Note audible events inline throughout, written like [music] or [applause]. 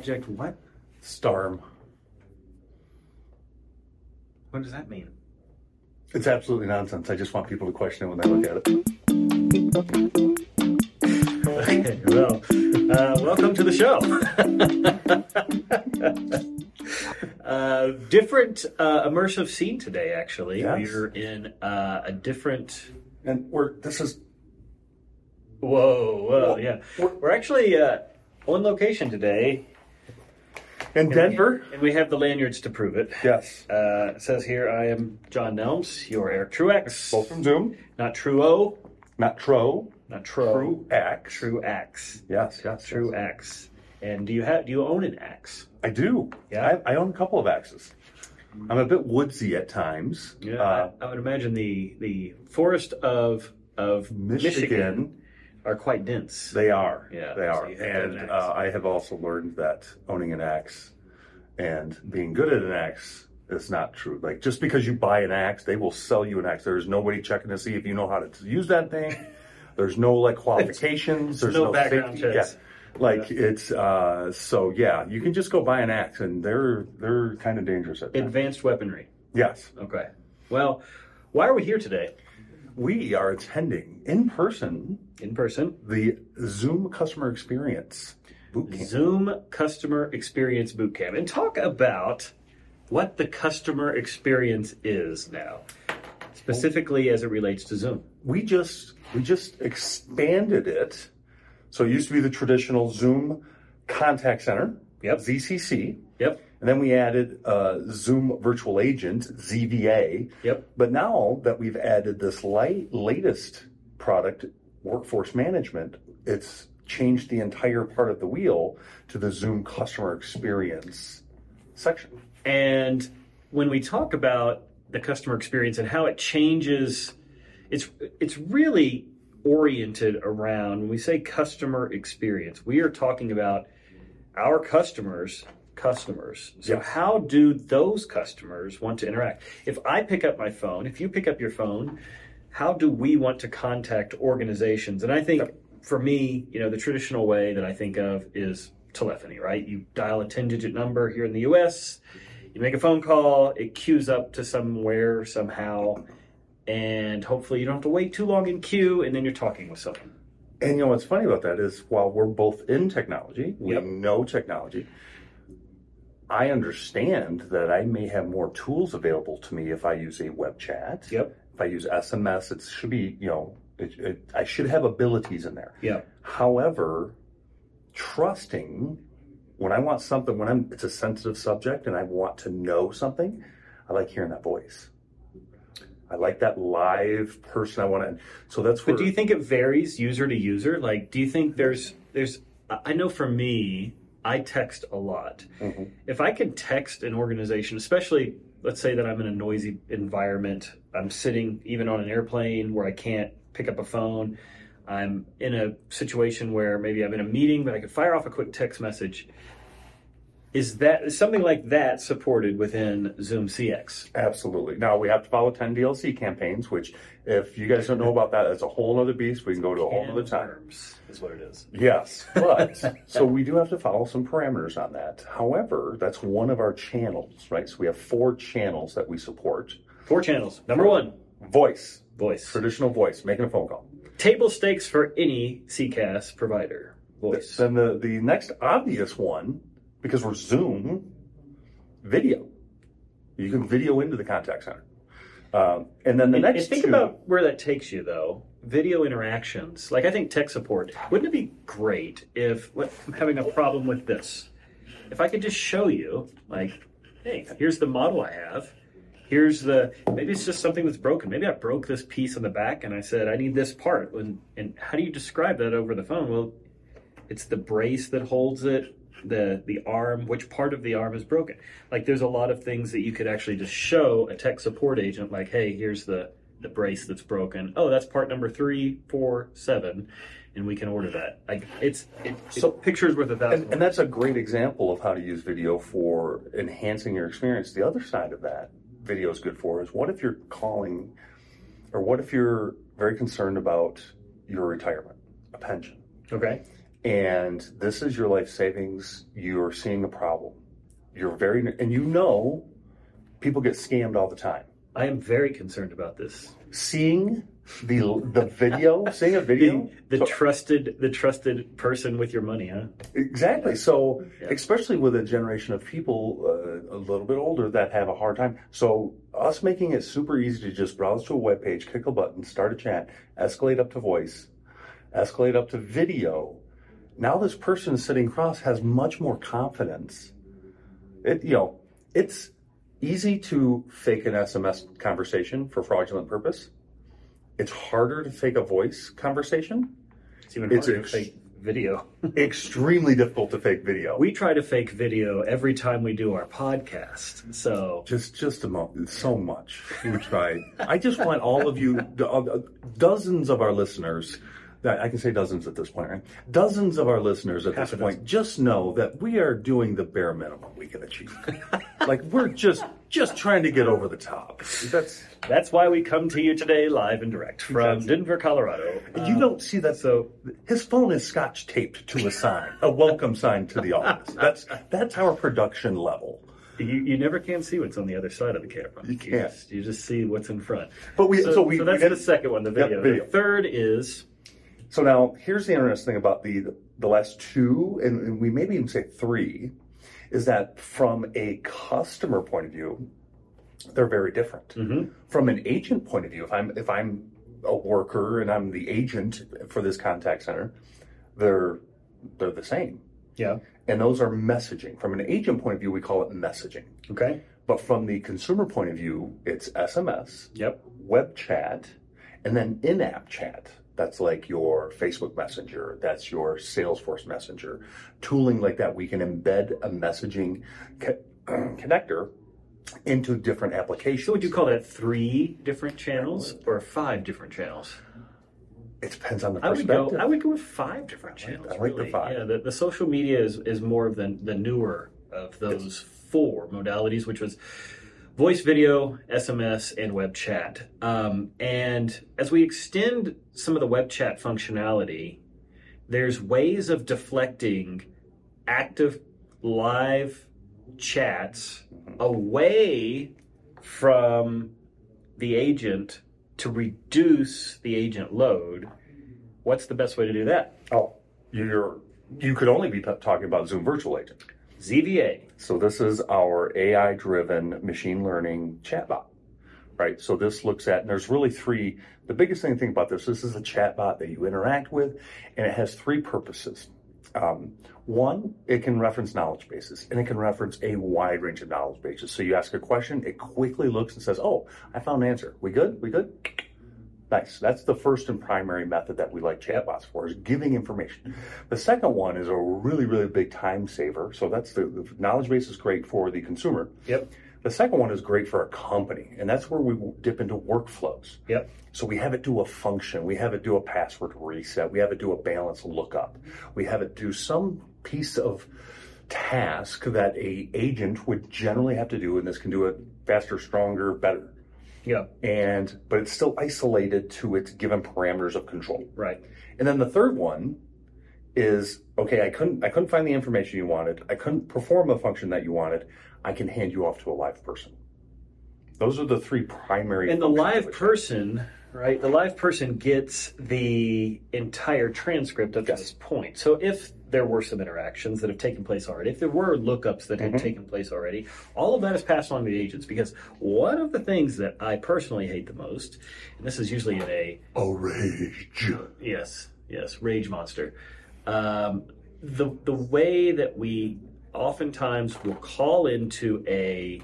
Project what? Starm. What does that mean? It's absolutely nonsense. I just want people to question it when they look at it. Okay, well, uh, welcome to the show. [laughs] uh, different uh, immersive scene today, actually. Yes. We're in uh, a different. And we're this is Whoa, whoa, Whoa. yeah. We're actually uh, on location today. In Denver. And we have the lanyards to prove it. Yes. Uh, it says here, I am John Nelms. You're Eric Truex. Both from Zoom. Not Truo, Not Tro. not Tro. True X. True Axe. Yes, yes. True yes. Axe. And do you have? Do you own an axe? I do. Yeah? I, I own a couple of axes. I'm a bit woodsy at times. Yeah, Uh, I, I would imagine the the forest of of Michigan, Michigan. Are quite dense. They are. Yeah, They are. you have to have and an uh, I have also learned that owning an axe and being good at an axe is not true. Like just because you buy an axe, they will sell you an axe. There is nobody checking to see if you know how to use that thing. [laughs] There's no like qualifications. There's no no, background safety. checks. Yeah. Like it's uh so yeah, you can just go buy an axe and they're they're kind of dangerous at times. Advanced weaponry. Yes. Okay. Well, why are we here today We are attending in person in person? the Zoom customer experience boot camp. Zoom Customer Experience Bootcamp and talk about what the customer experience is now, specifically as it relates to Zoom. we just we just expanded it. So it used to be the traditional Zoom contact center, Yep. ZCC, Yep. and then we added uh, Zoom Virtual Agent, ZVA. Yep. But now that we've added this light, latest product, Workforce Management, it's changed the entire part of the wheel to the Zoom Customer Experience section. And when we talk about the customer experience and how it changes, it's it's really oriented around when we say customer experience, we are talking about our customers customers. So Yes. how do those customers want to interact? If I pick up my phone, if you pick up your phone, how do we want to contact organizations? And I think for me, you know, the traditional way that I think of is telephony, right? You dial a 10 digit number here in the US, you make a phone call, it queues up to somewhere somehow, and hopefully you don't have to wait too long in queue, and then you're talking with someone. And you know what's funny about that is while we're both in technology, we Yep. know technology. I understand that I may have more tools available to me if I use a web chat. Yep. If I use SMS, it should be, you know, it, it, I should have abilities in there. Yeah. However, trusting when I want something, when I'm, it's a sensitive subject and I want to know something, I like hearing that voice. I like that live person. I want to, so that's where. But do you think it varies user to user? Like, do you think there's there's? I know for me, I text a lot. Mhm. If I can text an organization, especially let's say that I'm in a noisy environment, I'm sitting even on an airplane where I can't pick up a phone. I'm in a situation where maybe I'm in a meeting, but I could fire off a quick text message. Is that is something like that supported within Zoom CX? Absolutely. Now we have to follow 10 DLC campaigns, which if you guys don't know about that, that's a whole other beast. We can go to a whole other time. Terms is what it is. Yes, but [laughs] so we do have to follow some parameters on that. However, that's one of our channels, right? So we have four channels that we support. Four channels. Number one, Voice, voice. traditional voice, making a phone call. Table stakes for any CCaaS provider. Voice. Then the, the next obvious one, because we're Zoom, video. You can video into the contact center. Um, and then the And- next and think two, about where that takes you, though. Video interactions. Like I think tech support. Wouldn't it be great if what, I'm having a problem with this? If I could just show you, like, hey, here's the model I have. Here's the maybe it's just something that's broken. Maybe I broke this piece on the back, and I said I need this part. And, and how do you describe that over the phone? Well, it's the brace that holds it the the arm which part of the arm is broken. Like there's a lot of things that you could actually just show a tech support agent like hey here's the the brace that's broken. Oh that's part number three four seven and we can order that. Like it's it, So- pictures worth a thousand And, and that's a great example of how to use video for enhancing your experience. The other side of that video is good for is what if you're calling, or what if you're very concerned about your retirement, a pension, okay and this is your life savings, you're seeing a problem. You're very, and you know people get scammed all the time. I am very concerned about this. Seeing the the video, [laughs] seeing a video, The, the so- trusted the trusted person with your money, huh? Exactly. So, Yeah. especially with a generation of people uh, a little bit older that have a hard time. So, us making it super easy to just browse to a web page, click a button, start a chat, escalate up to voice, escalate up to video. Now, this person sitting across has much more confidence. It, you know, it's easy to fake an SMS conversation for fraudulent purpose. It's harder to fake a voice conversation. It's even It's harder ex- to fake video. [laughs] Extremely difficult to fake video. We try to fake video every time we do our podcast. So Just, just a moment. So much we try. I just want all of you, [laughs] uh, dozens of our listeners. That I can say dozens at this point, right? Dozens of our listeners at Half this point just know that we are doing the bare minimum we can achieve. [laughs] like we're just, just trying to get over the top. That's that's why we come to you today live and direct from Exactly. Denver, Colorado. you don't see that. So His phone is scotch taped to a sign, a welcome sign to the office. That's that's our production level. you, you never can see what's on the other side of the camera. You can't. just, you just see what's in front. But we, So, so, we, so we that's did- the second one, the Yep, video. video. The third is So now here's the interesting thing about the the last two, and, and we maybe even say three, is that from a customer point of view, they're very different. Mhm. From an agent point of view, if I'm if I'm a worker and I'm the agent for this contact center, they're they're the same. yeah. And those are messaging. From an agent point of view, we call it messaging. Okay. But from the consumer point of view, it's SMS, Yep. web chat, and then in app chat. That's like your Facebook Messenger, that's your Salesforce Messenger. Tooling like that, we can embed a messaging co- [clears throat] connector into different applications. So would you call that three different channels or five different channels? it depends on the I would go. perspective. I would go with five different channels. I like the really. five. Yeah, the, the social media is, is more of the the newer of those four modalities, which was voice, video, SMS, and web chat. Um, and as we extend some of the web chat functionality, there's ways of deflecting active live chats away from the agent to reduce the agent load. What's the best way to do that? oh, you're you could only be talking about Zoom Virtual Agent. ZVA. So this is our AI-driven machine learning chatbot, right? So this looks at, and there's really three. The biggest thing to think about this, this is a chatbot that you interact with, and it has three purposes. Um, one, it can reference knowledge bases, and it can reference a wide range of knowledge bases. So you ask a question, it quickly looks and says, "Oh, I found an answer. We good? We good?" Nice. That's the first and primary method that we like chatbots for is giving information. The second one is a really, really big time saver. So that's the, the knowledge base is great for the consumer. Yep. The second one is great for a company, and that's where we dip into workflows. Yep. So we have it do a function, we have it do a password reset, we have it do a balance lookup, we have it do some piece of task that a agent would generally have to do, and this can do it faster, stronger, better. Yeah. And but it's still isolated to its given parameters of control. Right. And then the third one is okay, I couldn't I couldn't find the information you wanted. I couldn't perform the function that you wanted. I can hand you off to a live person. Those are the three primary And the live person, right? The live person gets the entire transcript up to Yes. this point. So if there were some interactions that have taken place already, if there were lookups that Mm-hmm. had taken place already, all of that is passed on to the agents. Because one of the things that I personally hate the most, and this is usually in a a rage. Yes, yes, rage monster. Um, the the way that we oftentimes will call into a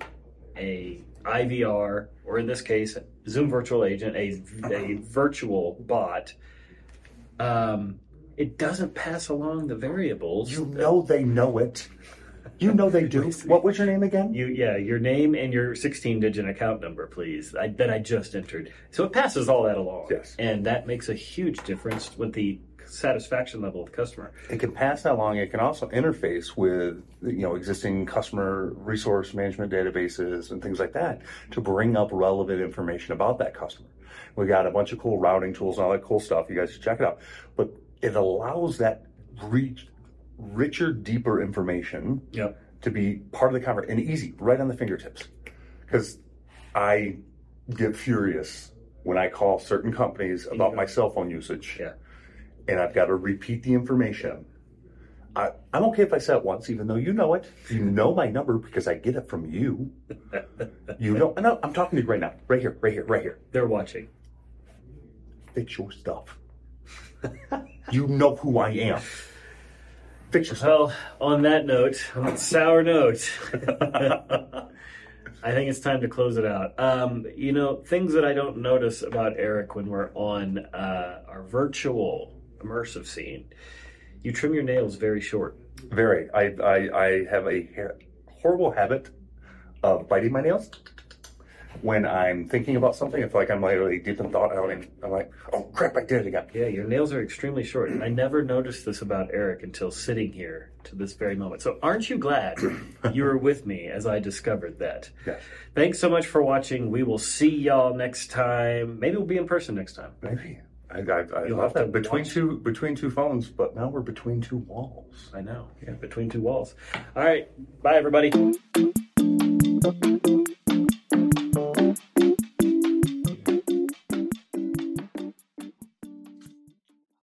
a IVR or in this case Zoom Virtual Agent, a a virtual bot. Um, it doesn't pass along the variables. You know they know it. You know they do. [laughs] What was your name again? You yeah, your name and your 16-digit account number, please. I, that I just entered. So it passes all that along. Yes. and that makes a huge difference with the satisfaction level of the customer. It can pass that along. It can also interface with you know existing customer resource management databases and things like that to bring up relevant information about that customer. We got a bunch of cool routing tools and all that cool stuff. You guys should check it out. But it allows that reach richer, deeper information Yep. to be part of the conversation and easy, right on the fingertips. Because I get furious when I call certain companies about my cell phone usage. Yeah. And I've got to repeat the information. I, I'm okay if I say it once, even though you know it. You know my number because I get it from you. [laughs] You know, I'm talking to you right now, right here, right here, right here. They're watching. Fix your stuff. [laughs] you know who I am. Fix your stuff. Well, on that note, on that sour note, [laughs] I think it's time to close it out. Um, you know, things that I don't notice about Eric when we're on uh, our virtual immersive scene. You trim your nails very short. Very. I, I, I have a ha- horrible habit of biting my nails when I'm thinking about something. If like I'm like really deep in thought, I don't even, I'm like, oh crap, I did it again. Yeah, your nails are extremely short. I never noticed this about Eric until sitting here to this very moment. So, aren't you glad [coughs] you were with me as I discovered that? Yes. Thanks so much for watching. We will see y'all next time. Maybe we'll be in person next time. Maybe. I, I, I love that between watch. two between two phones, but now we're between two walls. I know. Yeah, between two walls. All right. Bye, everybody.